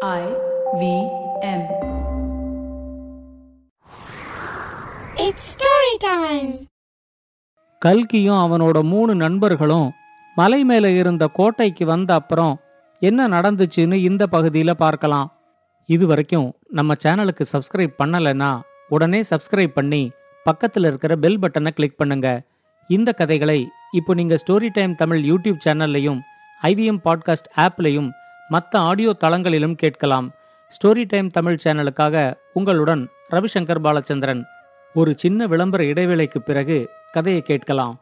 I V M. It's story time. கல்கியும் அவனோட மூணு நண்பர்களும் மலை மேல இருந்த கோட்டைக்கு வந்த அப்புறம் என்ன நடந்துச்சுன்னு இந்த பகுதியில பார்க்கலாம் இது வரைக்கும் நம்ம சேனலுக்கு சப்ஸ்கிரைப் பண்ணலைன்னா உடனே சப்ஸ்கிரைப் பண்ணி பக்கத்துல இருக்கிற பெல் பட்டனை கிளிக் பண்ணுங்க இந்த கதைகளை இப்போ நீங்க ஸ்டோரி டைம் தமிழ் யூடியூப் சேனல்லையும் ஐவிஎம் பாட்காஸ்ட் ஆப்லையும் மற்ற ஆடியோ தளங்களிலும் கேட்கலாம் ஸ்டோரி டைம் தமிழ் சேனலுக்காக உங்களுடன் ரவிசங்கர் பாலச்சந்திரன் ஒரு சின்ன விளம்பர இடைவேளைக்கு பிறகு கதையை கேட்கலாம்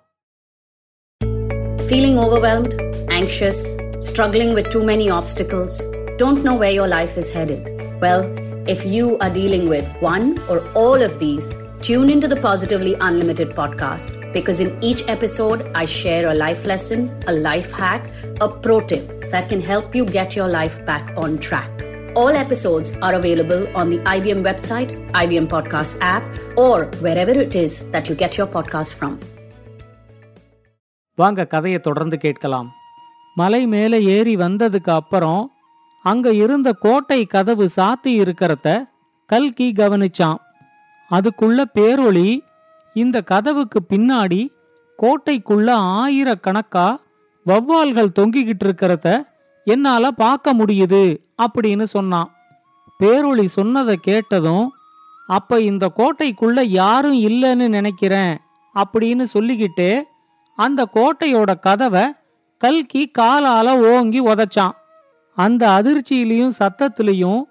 Feeling overwhelmed, anxious, struggling with too many obstacles, don't know where your life is headed? Well, if you are dealing with one or all of these, tune into the Positively Unlimited podcast because in each episode, I share a life lesson, a life hack, a pro tip that can help you get your life back on track. All episodes are available on the IBM website, IBM Podcast app, or wherever it is that you get your podcast from. வாங்க கதையை தொடர்ந்து கேட்கலாம் மலை மேலே ஏறி வந்ததுக்கு அப்புறம் அங்க இருந்த கோட்டை கதவு சாத்தி இருக்கிறத கல்கி கவனிச்சான் அதுக்குள்ள பேரொளி இந்த கதவுக்கு பின்னாடி கோட்டைக்குள்ள ஆயிரக்கணக்கா வௌவால்கள் தொங்கிக்கிட்டு இருக்கிறத என்னால பார்க்க முடியுது அப்படின்னு சொன்னான். பேரொளி சொன்னதை கேட்டதும் அப்ப இந்த கோட்டைக்குள்ள யாரும் இல்லைன்னு நினைக்கிறேன் அப்படின்னு சொல்லிக்கிட்டே அந்த கோட்டையோட கதவை கல்கி காலால ஓங்கி உதைச்சான். அந்த அதிர்ச்சியிலையும் சத்தத்திலையும்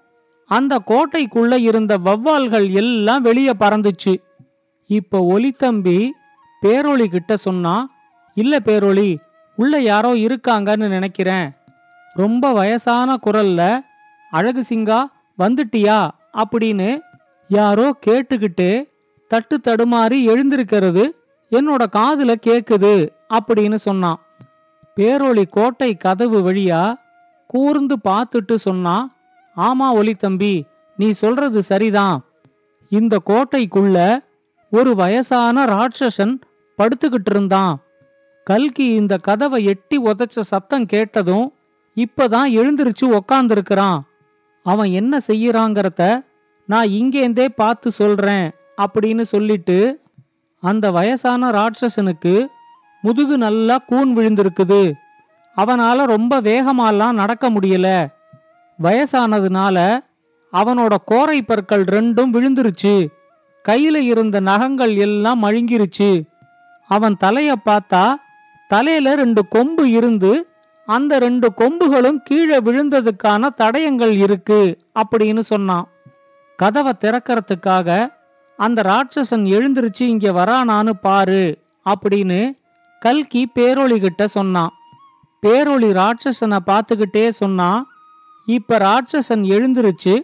அந்த கோட்டைக்குள்ள இருந்த வௌவால்கள் எல்லாம் வெளியே பறந்துச்சு. இப்ப ஒலித்தம்பி பேரொளி கிட்ட சொன்னா இல்ல பேரொளி உள்ள யாரோ இருக்காங்கன்னு நினைக்கிறேன். ரொம்ப வயசான குரல்ல அழகு சிங்கா வந்துட்டியா? அப்படின்னு யாரோ கேட்டுக்கிட்டு தட்டு தடுமாறி எழுந்திருக்கிறது என்னோட காதுல கேக்குது அப்படின்னு சொன்னான். பேரொளி கோட்டை கதவு வழியா கூர்ந்து பார்த்துட்டு சொன்னா ஆமா ஒலி தம்பி நீ சொல்றது சரிதான். இந்த கோட்டைக்குள்ள ஒரு வயசான ராட்சசன் படுத்துக்கிட்டு இருந்தான். கல்கி இந்த கதவை எட்டி உதச்ச சத்தம் கேட்டதும் இப்பதான் எழுந்திருச்சு உக்காந்துருக்கிறான். அவன் என்ன செய்யறாங்கிறத நான் இங்கேந்தே பார்த்து சொல்றேன் அப்படின்னு சொல்லிட்டு அந்த வயசான ராட்சசனுக்கு முதுகு நல்லா கூன் விழுந்திருக்குது. அவனால ரொம்ப வேகமாலாம் நடக்க முடியல. வயசானதுனால அவனோட கோரை பற்கள் ரெண்டும் விழுந்துருச்சு. கையில இருந்த நகங்கள் எல்லாம் மழுங்கிருச்சு. அவன் தலைய பார்த்தா தலையில ரெண்டு கொம்பு இருந்து அந்த ரெண்டு கொம்புகளும் கீழே விழுந்ததுக்கான தடயங்கள் இருக்கு அப்படின்னு சொன்னான். கதவை திறக்கறதுக்காக அந்த ராட்சசன் எழுந்திருச்சு இங்க வரானான்னு பாரு அப்படின்னு கல்கி பேரொளி கிட்ட சொன்னான். பேரொளி ராட்சசனை பார்த்துக்கிட்டே சொன்னான் இப்ப ராட்சசன் எழுந்திருச்சு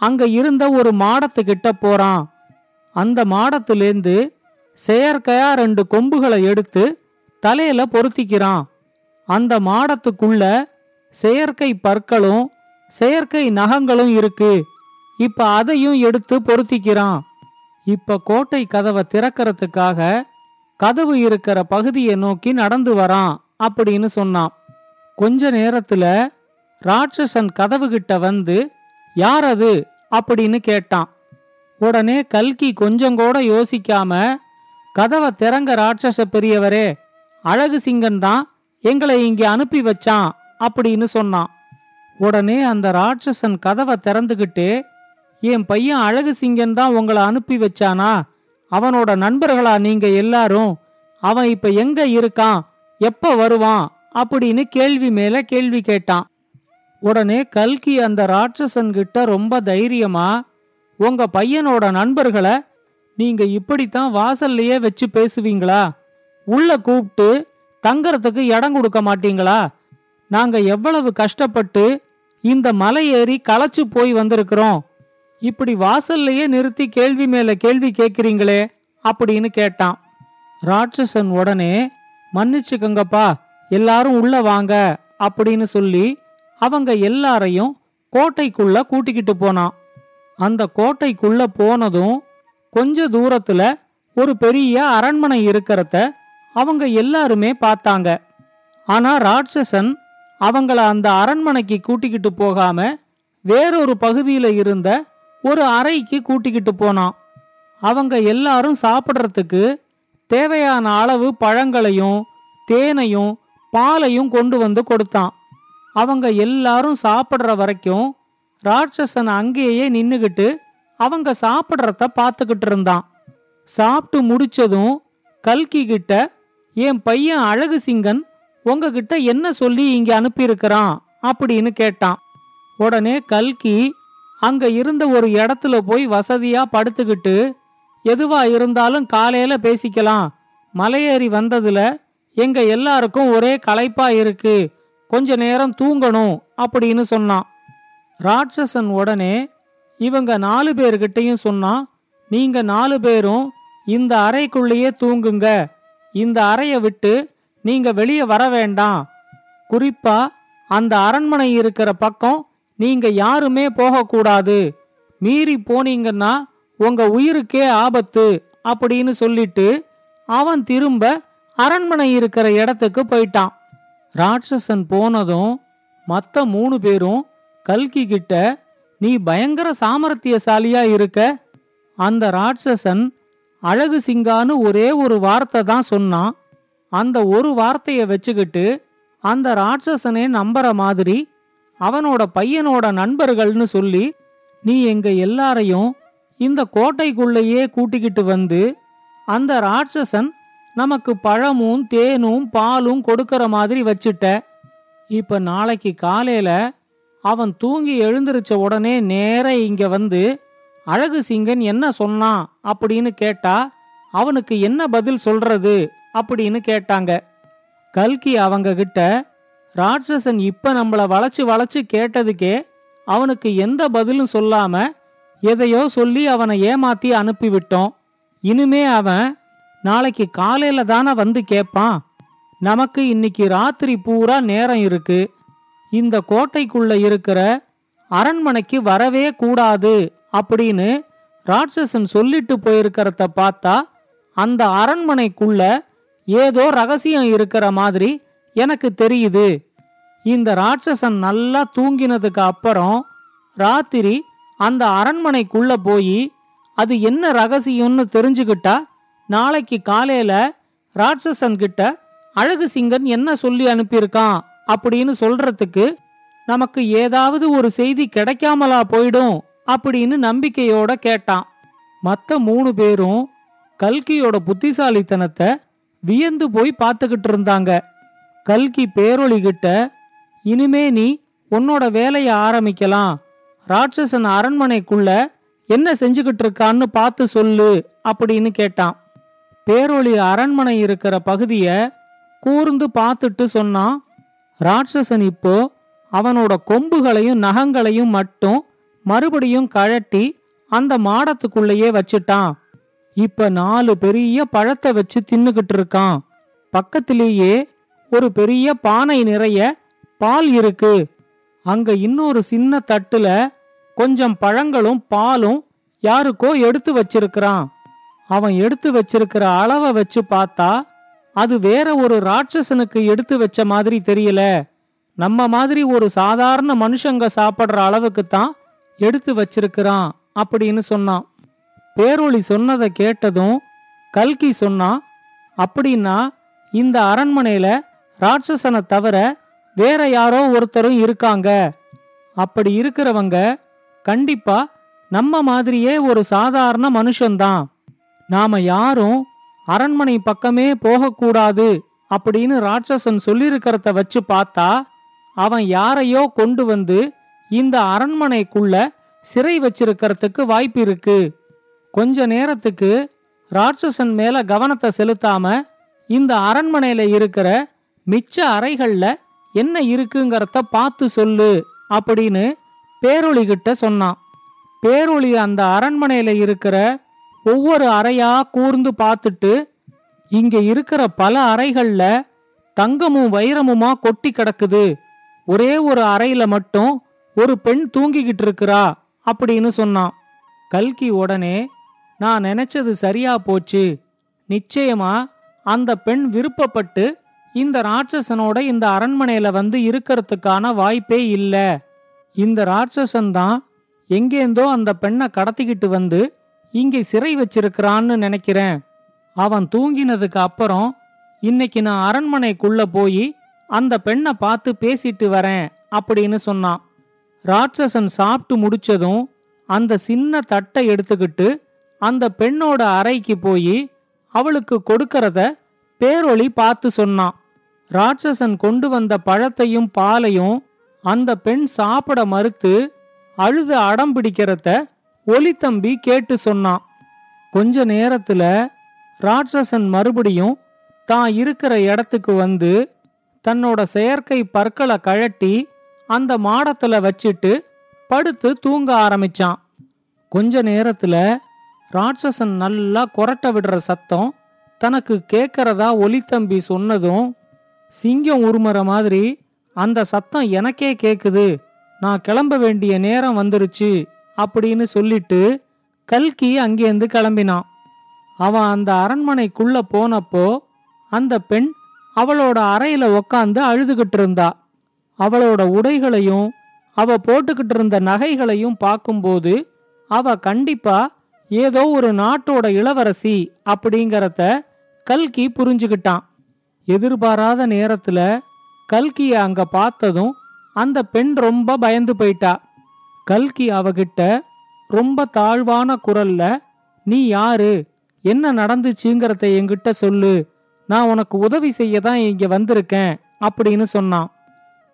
அங்க இருந்த ஒரு மாடத்துக்கிட்ட போறான். அந்த மாடத்திலேந்து செயற்கையா ரெண்டு கொம்புகளை எடுத்து தலையில பொருத்திக்கிறான். அந்த மாடத்துக்குள்ள செயற்கை பற்களும் செயற்கை நகங்களும் இருக்கு. இப்ப அதையும் எடுத்து பொருத்திக்கிறான். இப்ப கோட்டை கதவை திறக்கறதுக்காக கதவு இருக்கிற பகுதியை நோக்கி நடந்து வரான் அப்படின்னு சொன்னான். கொஞ்ச நேரத்துல ராட்சசன் கதவு கிட்ட வந்து யார் அது? அப்படின்னு கேட்டான். உடனே கல்கி கொஞ்சம் கூட யோசிக்காம கதவை திறங்க ராட்சச பெரியவரே அழகு சிங்கன் தான் எங்களை இங்கே அனுப்பி வச்சான் அப்படின்னு சொன்னான். உடனே அந்த ராட்சசன் கதவை திறந்துகிட்டு என் பையன் அழகு சிங்கன் தான் உங்களை அனுப்பி வச்சானா? அவனோட நண்பர்களா நீங்க எல்லாரும்? அவன் இப்ப எங்க இருக்கான்? எப்ப வருவான்? அப்படின்னு கேள்வி மேல கேள்வி கேட்டான். உடனே கல்கி அந்த ராட்சசன் கிட்ட ரொம்ப தைரியமா உங்க பையனோட நண்பர்களை நீங்க இப்படித்தான் வாசல்லையே வச்சு பேசுவீங்களா? உள்ள கூப்பிட்டு தங்கறதுக்கு இடம் கொடுக்க மாட்டீங்களா? நாங்க எவ்வளவு கஷ்டப்பட்டு இந்த மலை ஏறி களைச்சு போய் வந்திருக்கிறோம். இப்படி வாசல்லையே நிறுத்தி கேள்வி மேல கேள்வி கேக்குறீங்களே அப்படின்னு கேட்டான். ராட்சசன் உடனே மன்னிச்சுக்கங்கப்பா எல்லாரும் உள்ள வாங்க அப்படின்னு சொல்லி அவங்க எல்லாரையும் கோட்டைக்குள்ள கூட்டிக்கிட்டு போனான். அந்த கோட்டைக்குள்ள போனதும் கொஞ்ச தூரத்துல ஒரு பெரிய அரண்மனை இருக்கிறத அவங்க எல்லாருமே பார்த்தாங்க. ஆனா ராட்சசன் அவங்கள அந்த அரண்மனைக்கு கூட்டிக்கிட்டு போகாம வேறொரு பகுதியில இருந்த ஒரு அறைக்கு கூட்டிக்கிட்டு போனான். அவங்க எல்லாரும் சாப்பிட்றதுக்கு தேவையான அளவு பழங்களையும் தேனையும் பாலையும் கொண்டு வந்து கொடுத்தான். அவங்க எல்லாரும் சாப்பிட்ற வரைக்கும் ராட்சசன் அங்கேயே நின்னுகிட்டு அவங்க சாப்பிட்றத பார்த்துக்கிட்டு இருந்தான். சாப்பிட்டு முடிச்சதும் கல்கி கிட்ட என் பையன் அழகு சிங்கன் உங்ககிட்ட என்ன சொல்லி இங்க அனுப்பியிருக்கிறான்? அப்படின்னு கேட்டான். உடனே கல்கி அங்க இருந்த ஒரு இடத்துல போய் வசதியா படுத்துக்கிட்டு எதுவா இருந்தாலும் காலையில பேசிக்கலாம். மலையேறி வந்ததுல எங்க எல்லாருக்கும் ஒரே களைப்பா இருக்கு. கொஞ்ச நேரம் தூங்கணும் அப்படின்னு சொன்னான். ராட்சசன் உடனே இவங்க நாலு பேர்கிட்டயும் சொன்னான் நீங்க நாலு பேரும் இந்த அறைக்குள்ளேயே தூங்குங்க. இந்த அறைய விட்டு நீங்க வெளியே வர வேண்டாம். குறிப்பா அந்த அரண்மனை இருக்கிற பக்கம் நீங்க யாருமே போகக்கூடாது. மீறி போனீங்கன்னா உங்க உயிருக்கே ஆபத்து அப்படின்னு சொல்லிட்டு அவன் திரும்ப அரண்மனை இருக்கிற இடத்துக்கு போயிட்டான். ராட்சசன் போனதும் மற்ற மூணு பேரும் கல்கி கிட்ட நீ பயங்கர சாமர்த்தியசாலியா இருக்க. அந்த ராட்சசன் அழகு சிங்கான்னு ஒரே ஒரு வார்த்தை தான் சொன்னான். அந்த ஒரு வார்த்தைய வச்சுக்கிட்டு அந்த ராட்சசனே நம்புற மாதிரி அவனோட பையனோட நண்பர்கள்னு சொல்லி நீ எங்க எல்லாரையும் இந்த கோட்டைக்குள்ளேயே கூட்டிக்கிட்டு வந்து அந்த ராட்சசன் நமக்கு பழமும் தேனும் பாலும் கொடுக்கற மாதிரி வச்சுட்ட. இப்ப நாளைக்கு காலையில அவன் தூங்கி எழுந்திருச்ச உடனே நேர இங்க வந்து அழகு சிங்கன் என்ன சொன்னான் அப்படின்னு கேட்டா அவனுக்கு என்ன பதில் சொல்றது அப்படின்னு கேட்டாங்க. கல்கி அவங்க கிட்ட ராட்சசன் இப்ப நம்மள வளைச்சு வளைச்சு கேட்டதுக்கே அவனுக்கு எந்த பதிலும் சொல்லாம எதையோ சொல்லி அவனை ஏமாத்தி அனுப்பிவிட்டோம். இனிமே அவன் நாளைக்கு காலையில தானே வந்து கேட்பான் நமக்கு இன்னைக்கு ராத்திரி பூரா நேரம் இருக்கு. இந்த கோட்டைக்குள்ள இருக்கிற அரண்மனைக்கு வரவே கூடாது அப்படின்னு ராட்சசன் சொல்லிட்டு போயிருக்கிறத பார்த்தா அந்த அரண்மனைக்குள்ள ஏதோ ரகசியம் இருக்கிற மாதிரி எனக்கு தெரியுது. இந்த ராட்சசன் நல்லா தூங்கினதுக்கு அப்புறம் ராத்திரி அந்த அரண்மனைக்குள்ள போய் அது என்ன ரகசியம்னு தெரிஞ்சுக்கிட்டா நாளைக்கு காலையில ராட்சசன் கிட்ட அழகு சிங்கன் என்ன சொல்லி அனுப்பியிருக்கான் அப்படின்னு சொல்றதுக்கு நமக்கு ஏதாவது ஒரு செய்தி கிடைக்காமலா போயிடும். அப்படின்னு நம்பிக்கையோட கேட்டான். மற்ற மூணு பேரும் கல்கியோட புத்திசாலித்தனத்தை வியந்து போய் பார்த்துக்கிட்டு இருந்தாங்க. கல்கி பேரொழிகிட்ட இனிமே நீ உன்னோட வேலையை ஆரம்பிக்கலாம். ராட்சசன் அரண்மனைக்குள்ள என்ன செஞ்சுக்கிட்டு இருக்கான்னு பார்த்து சொல்லு அப்படின்னு கேட்டான். பேரொளி அரண்மனை இருக்கிற பகுதிய கூர்ந்து பார்த்துட்டு சொன்னான். ராட்சசன் இப்போ அவனோட கொம்புகளையும் நகங்களையும் மட்டும் மறுபடியும் கழட்டி அந்த மாடத்துக்குள்ளேயே வச்சிட்டான். இப்ப நாலு பெரிய பழத்தை வச்சு தின்னுகிட்டு இருக்கான். பக்கத்திலேயே ஒரு பெரிய பானை நிறைய பால் இருக்கு. அங்க இன்னொரு சின்ன தட்டுல கொஞ்சம் பழங்களும் பாலும் யாருக்கோ எடுத்து வச்சிருக்கிறான். அவன் எடுத்து வச்சிருக்கிற அளவை வச்சு பார்த்தா அது வேற ஒரு ராட்சசனுக்கு எடுத்து வச்ச மாதிரி தெரியல. நம்ம மாதிரி ஒரு சாதாரண மனுஷங்க சாப்பிடுற அளவுக்கு தான் எடுத்து வச்சிருக்கிறான் அப்படின்னு சொன்னான். பேரொளி சொன்னதை கேட்டதும் கல்கி சொன்னான் அப்படின்னா இந்த அரண்மனையில ராட்சசனை தவிர வேற யாரோ ஒருத்தரும் இருக்காங்க. அப்படி இருக்கிறவங்க கண்டிப்பா நம்ம மாதிரியே ஒரு சாதாரண மனுஷன்தான். நாம யாரும் அரண்மனை பக்கமே போகக்கூடாது அப்படின்னு ராட்சசன் சொல்லியிருக்கிறத வச்சு பார்த்தா அவன் யாரையோ கொண்டு வந்து இந்த அரண்மனைக்குள்ள சிறை வச்சிருக்கிறதுக்கு வாய்ப்பு இருக்கு. கொஞ்ச நேரத்துக்கு ராட்சசன் மேல கவனத்தை செலுத்தாம இந்த அரண்மனையில இருக்கிற மிச்ச அறைகள்ல என்ன இருக்குங்கிறத பார்த்து சொல்லு அப்படின்னு பேரொளி கிட்ட சொன்னான். பேரொளி அந்த அரண்மனையில இருக்கிற ஒவ்வொரு அறையா கூர்ந்து பார்த்துட்டு இங்க இருக்கிற பல அறைகள்ல தங்கமும் வைரமுமா கொட்டி கிடக்குது. ஒரே ஒரு அறையில மட்டும் ஒரு பெண் தூங்கிக்கிட்டு இருக்கிறா அப்படின்னு சொன்னான். கல்கி உடனே நான் நினைச்சது சரியா போச்சு. நிச்சயமா அந்த பெண் விருப்பப்பட்டு இந்த ராட்சசனோட இந்த அரண்மனையில வந்து இருக்கிறதுக்கான வாய்ப்பே இல்ல. இந்த ராட்சசன் தான் எங்கேந்தோ அந்த பெண்ணை கடத்திக்கிட்டு வந்து இங்கே சிறை வச்சிருக்கிறான்னு நினைக்கிறேன். அவன் தூங்கினதுக்கு அப்புறம் இன்னைக்கு நான் அரண்மனைக்குள்ள போய் அந்த பெண்ணை பார்த்து பேசிட்டு வரேன் அப்படின்னு சொன்னான். ராட்சசன் சாப்பிட்டு முடிச்சதும் அந்த சின்ன தட்டை எடுத்துக்கிட்டு அந்த பெண்ணோட அறைக்கு போய் அவளுக்கு கொடுக்கறத பேரொளி பார்த்து சொன்னான் ராட்சசன் கொண்டு வந்த பழத்தையும் பாலையும் அந்த பெண் சாப்பிட மறுத்து அழுது அடம் பிடிக்கிறத ஒலித்தம்பி கேட்டு சொன்னான் கொஞ்ச நேரத்துல ராட்சசன் மறுபடியும் தான் இருக்கிற இடத்துக்கு வந்து தன்னோட செயற்கை பற்களை கழட்டி அந்த மாடத்துல வச்சிட்டு படுத்து தூங்க ஆரம்பிச்சான். கொஞ்ச நேரத்துல ராட்சசன் நல்லா கொரட்ட விடுற சத்தம் தனக்கு கேட்கறதா ஒலித்தம்பி சொன்னதும் சிங்கம் உருமுற மாதிரி அந்த சத்தம் எனக்கே கேக்குது. நான் கிளம்ப வேண்டிய நேரம் வந்துருச்சு அப்படின்னு சொல்லிட்டு கல்கி அங்கேருந்து கிளம்பினான். அவன் அந்த அரண்மனைக்குள்ள போனப்போ அந்த பெண் அவளோட அறையில உக்காந்து அழுதுகிட்டு இருந்தா. அவளோட உடைகளையும் அவ போட்டுக்கிட்டு இருந்த நகைகளையும் பார்க்கும்போது அவ கண்டிப்பா ஏதோ ஒரு நாட்டோட இளவரசி அப்படிங்கறத கல்கி புரிஞ்சுக்கிட்டான். எதிர்பாராத நேரத்துல கல்கிய அங்க பார்த்ததும் அந்த பெண் ரொம்ப பயந்து போயிட்டா. கல்கி அவகிட்ட ரொம்ப தாழ்வான குரல்ல நீ யாரு? என்ன நடந்துச்சுங்கிறத என்கிட்ட சொல்லு. நான் உனக்கு உதவி செய்ய தான் இங்க வந்திருக்கேன் அப்படின்னு சொன்னான்.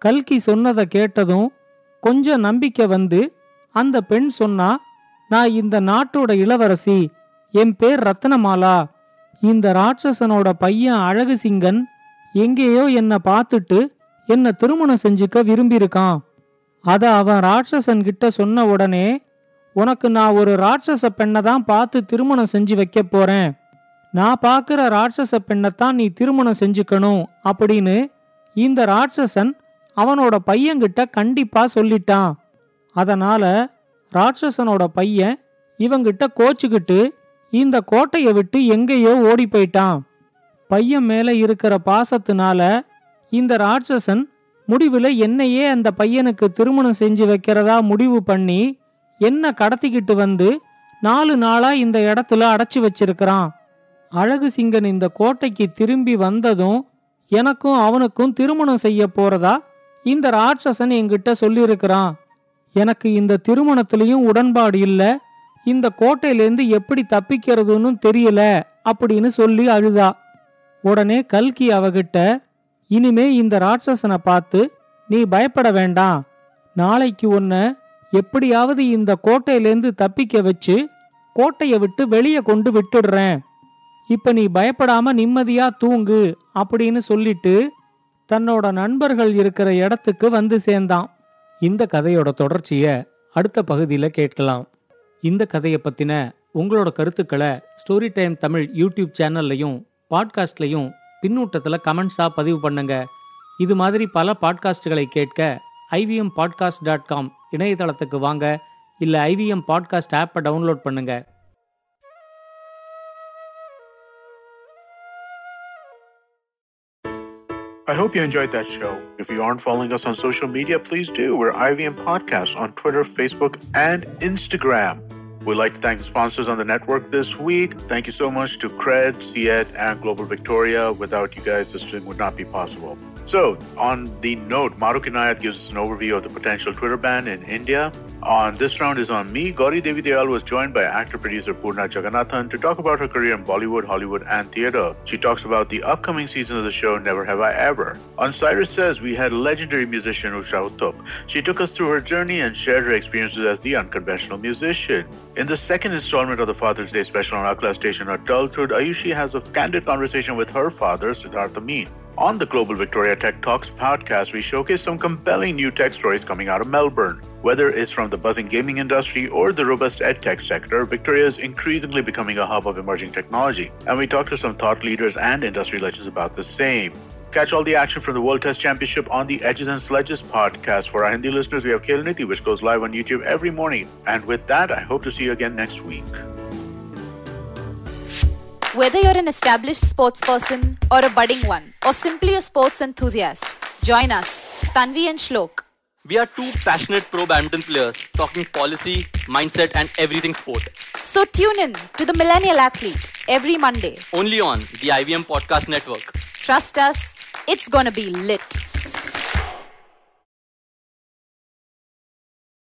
கல்கி சொன்னதை கேட்டதும் கொஞ்சம் நம்பிக்கை வந்து அந்த பெண் சொன்னா நான் இந்த நாட்டோட இளவரசி என் பேர் ரத்னமாலா. இந்த ராட்சசனோட பையன் அழகு சிங்கன் எங்கேயோ என்ன பார்த்துட்டு என்ன திருமணம் செஞ்சுக்க விரும்பியிருக்கான். அத அவன் ராட்சசன் கிட்ட சொன்ன உடனே உனக்கு நான் ஒரு ராட்சச பெண்ணை தான் பார்த்து திருமணம் செஞ்சு வைக்க போறேன். நான் பார்க்குற ராட்சச பெண்ணைத்தான் நீ திருமணம் செஞ்சுக்கணும் அப்படின்னு இந்த ராட்சசன் அவனோட பையன்கிட்ட கண்டிப்பா சொல்லிட்டான். அதனால ராட்சசனோட பையன் இவங்கிட்ட கோச்சுக்கிட்டு இந்த கோட்டையை விட்டு எங்கேயோ ஓடி போயிட்டான். பையன் மேல இருக்கிற பாசத்தினால இந்த ராட்சசன் முடிவுல என்னையே அந்த பையனுக்கு திருமணம் செஞ்சு வைக்கிறதா முடிவு பண்ணி என்ன கடத்திக்கிட்டு வந்து நாலு நாளா இந்த இடத்துல அடைச்சி வச்சிருக்கிறான். அழகு சிங்கன் இந்த கோட்டைக்கு திரும்பி வந்ததும் எனக்கும் அவனுக்கும் திருமணம் செய்ய போறதா இந்த ராட்சசன் என்கிட்ட சொல்லியிருக்கிறான் எனக்கு இந்த திருமணத்திலையும் உடன்பாடு இல்ல. இந்த கோட்டையிலேருந்து எப்படி தப்பிக்கிறதுன்னு தெரியல அப்படின்னு சொல்லி அழுதா. உடனே கல்கி அவகிட்ட இனிமே இந்த ராட்சசனை பார்த்து நீ பயப்பட வேண்டாம். நாளைக்கு உன்ன எப்படியாவது இந்த கோட்டையிலேருந்து தப்பிக்க வச்சு கோட்டையை விட்டு வெளியே கொண்டு விட்டுடுறேன். இப்ப நீ பயப்படாம நிம்மதியா தூங்கு அப்படின்னு சொல்லிட்டு தன்னோட நண்பர்கள் இருக்கிற இடத்துக்கு வந்து சேர்ந்தான். இந்த கதையோட தொடர்ச்சிய அடுத்த பகுதியில் கேட்கலாம். இந்த கதையை பத்தின உங்களோட கருத்துக்களை ஸ்டோரி டைம் தமிழ் யூடியூப் சேனல்லையும் பாட்காஸ்ட்லையும் பின்னூட்டத்தில் கமெண்ட்ஸா பதிவு பண்ணுங்க. இது மாதிரி பல பாட்காஸ்டுகளை கேட்க ஐவிஎம் பாட்காஸ்ட் டாட் காம் இணையதளத்துக்கு வாங்க. இல்லை ஐவிஎம் பாட்காஸ்ட் ஆப்பை டவுன்லோட் பண்ணுங்கள் I hope you enjoyed that show. If you aren't following us on social media, please do. We're IVM Podcasts on Twitter, Facebook, and Instagram. We'd like to thank the sponsors on the network this week. Thank you so much to Cred, Ciet, and Global Victoria. Without you guys, this thing would not be possible. So, on the note, Maru Kinayat gives us an overview of the potential Twitter ban in India. On this round is on me. Gauri Devi Dayal was joined by actor producer Purna Jagannathan to talk about her career in Bollywood, Hollywood, and theatre. She talks about the upcoming season of the show Never Have I Ever. On Cyrus Says, we had legendary musician Usha Uttup. She took us through her journey and shared her experiences as the unconventional musician. In the second installment of the Father's Day special on Akla Station Adulthood, Ayushi has a candid conversation with her father, Siddhartha Meen. On the Global Victoria Tech Talks podcast, we showcase some compelling new tech stories coming out of Melbourne. Whether it's from the buzzing gaming industry or the robust edtech sector, Victoria is increasingly becoming a hub of emerging technology. And we talk to some thought leaders and industry legends about the same. Catch all the action from the World Test Championship on the Edges and Sledges podcast. For our Hindi listeners, we have Khel Niti, which goes live on YouTube every morning. And with that, I hope to see you again next week. Whether you're an established sports person or a budding one, or simply a sports enthusiast, join us, Tanvi and Shlok, We are two passionate pro badminton players talking policy, mindset, and everything sport. So tune in to the Millennial Athlete every Monday. Only on the IVM Podcast Network. Trust us, it's gonna be lit.